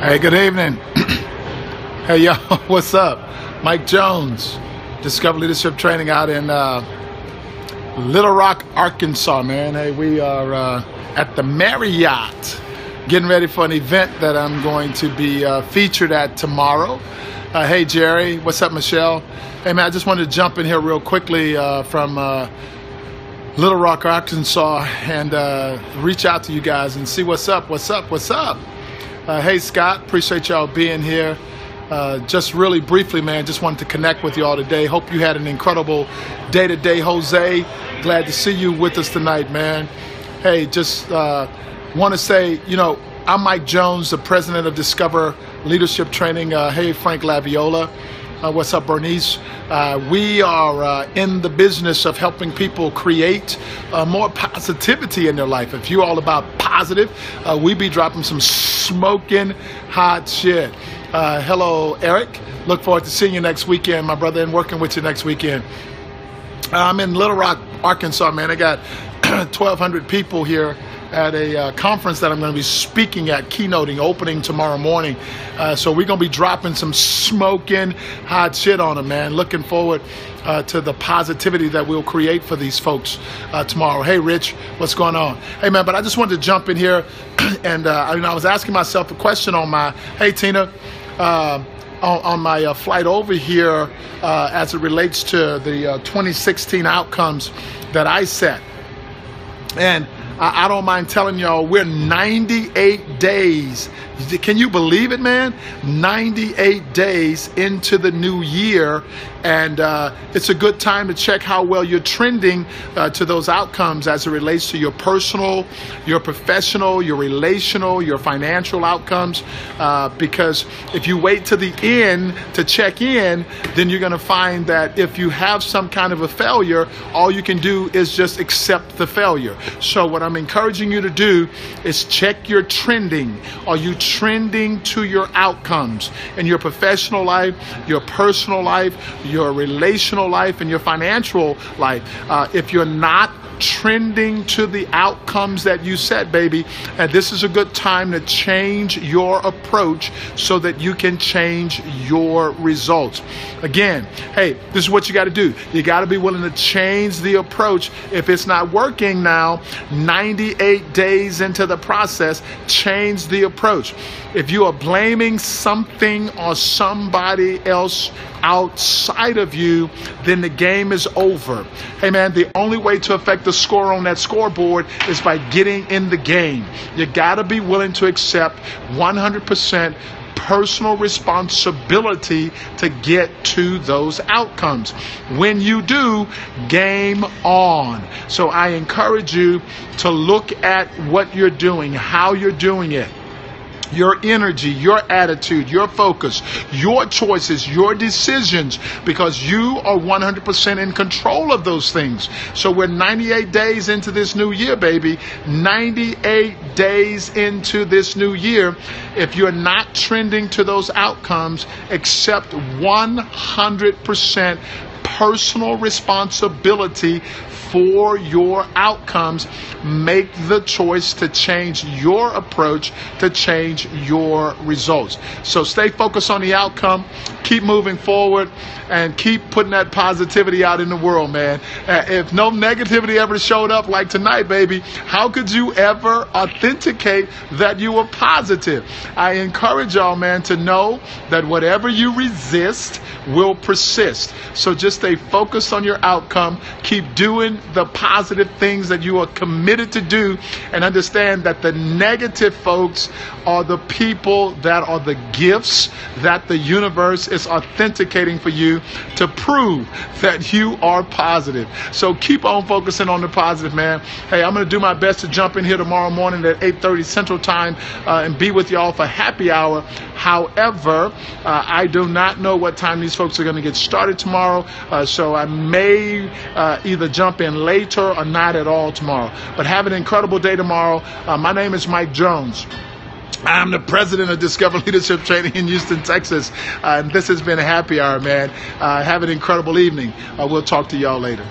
Hey, good evening. hey, yo, what's up? Mike Jones, Discover Leadership Training out in uh, Little Rock, Arkansas, man. Hey, we are uh, at the Marriott getting ready for an event that I'm going to be uh, featured at tomorrow. Uh, hey, Jerry, what's up, Michelle? Hey, man, I just wanted to jump in here real quickly uh, from uh, Little Rock, Arkansas, and reach out to you guys and see what's up, what's up, what's up. Uh, hey, Scott, appreciate y'all being here. Uh, just really briefly, man, just wanted to connect with y'all today. Hope you had an incredible day today, Jose. Glad to see you with us tonight, man. Hey, just uh, want to say, you know, I'm Mike Jones, the president of Discover Leadership Training. Uh, hey, Frank Laviola. Uh, what's up, Bernice? Uh, we are uh, in the business of helping people create uh, more positivity in their life. If you're all about positive, uh, we be dropping some smoking hot shit. Uh, hello, Eric. Look forward to seeing you next weekend, my brother, and working with you next weekend. I'm in Little Rock, Arkansas, man. I got 1,200 people here at a uh, conference that I'm going to be speaking at, keynoting, opening tomorrow morning. Uh, so we're going to be dropping some smoking hot shit on them, man. Looking forward uh, to the positivity that we'll create for these folks uh, tomorrow. Hey, Rich, what's going on? Hey, man, but I just wanted to jump in here, and uh, I, I was asking myself a question on my. Hey, Tina. Uh, on, on, my flight over here, as it relates to the 2016 outcomes that I set. And I, I don't mind telling y'all, we're 98 days. Can you believe it, man? 98 days into the new year, and uh, it's a good time to check how well you're trending uh, to those outcomes as it relates to your personal, your professional, your relational, your financial outcomes. Uh, because if you wait to the end to check in, then you're going to find that if you have some kind of a failure, all you can do is just accept the failure. So, what I'm encouraging you to do is check your trending. Are you trending to your outcomes in your professional life, your personal life, your relational life, and your financial life? Uh, if you're not trending to the outcomes that you set, baby. And this is a good time to change your approach so that you can change your results. Again, hey, this is what you got to do. You got to be willing to change the approach. If it's not working now, 98 days into the process, change the approach. If you are blaming something or somebody else outside of you, then the game is over. Hey man, the only way to affect the score on that scoreboard is by getting in the game. You got to be willing to accept 100% personal responsibility to get to those outcomes. When you do, game on. So I encourage you to look at what you're doing, how you're doing it your energy, your attitude, your focus, your choices, your decisions, because you are 100% in control of those things. So we're 98 days into this new year, baby. 98 days into this new year. If you're not trending to those outcomes, accept 100% personal responsibility for your outcomes. Make the choice to change your approach to change your results. So stay focused on the outcome, keep moving forward, and keep putting that positivity out in the world, man. Uh, if no negativity ever showed up like tonight, baby, how could you ever authenticate that you were positive? I encourage y'all, man, to know that whatever you resist will persist. So just stay focused on your outcome, keep doing the positive things that you are committed to do, and understand that the negative folks are the people that are the gifts that the universe is authenticating for you to prove that you are positive. So keep on focusing on the positive, man. Hey, I'm going to do my best to jump in here tomorrow morning at 8:30 Central Time uh, and be with y'all for happy hour. However, uh, I do not know what time these folks are going to get started tomorrow, so I may uh, either jump in later or not at all tomorrow. But have an incredible day tomorrow. Uh, my name is Mike Jones. I'm the president of Discover Leadership Training in Houston, Texas. Uh, and this has been a happy hour, man. Uh, have an incredible evening. Uh, we'll talk to y'all later.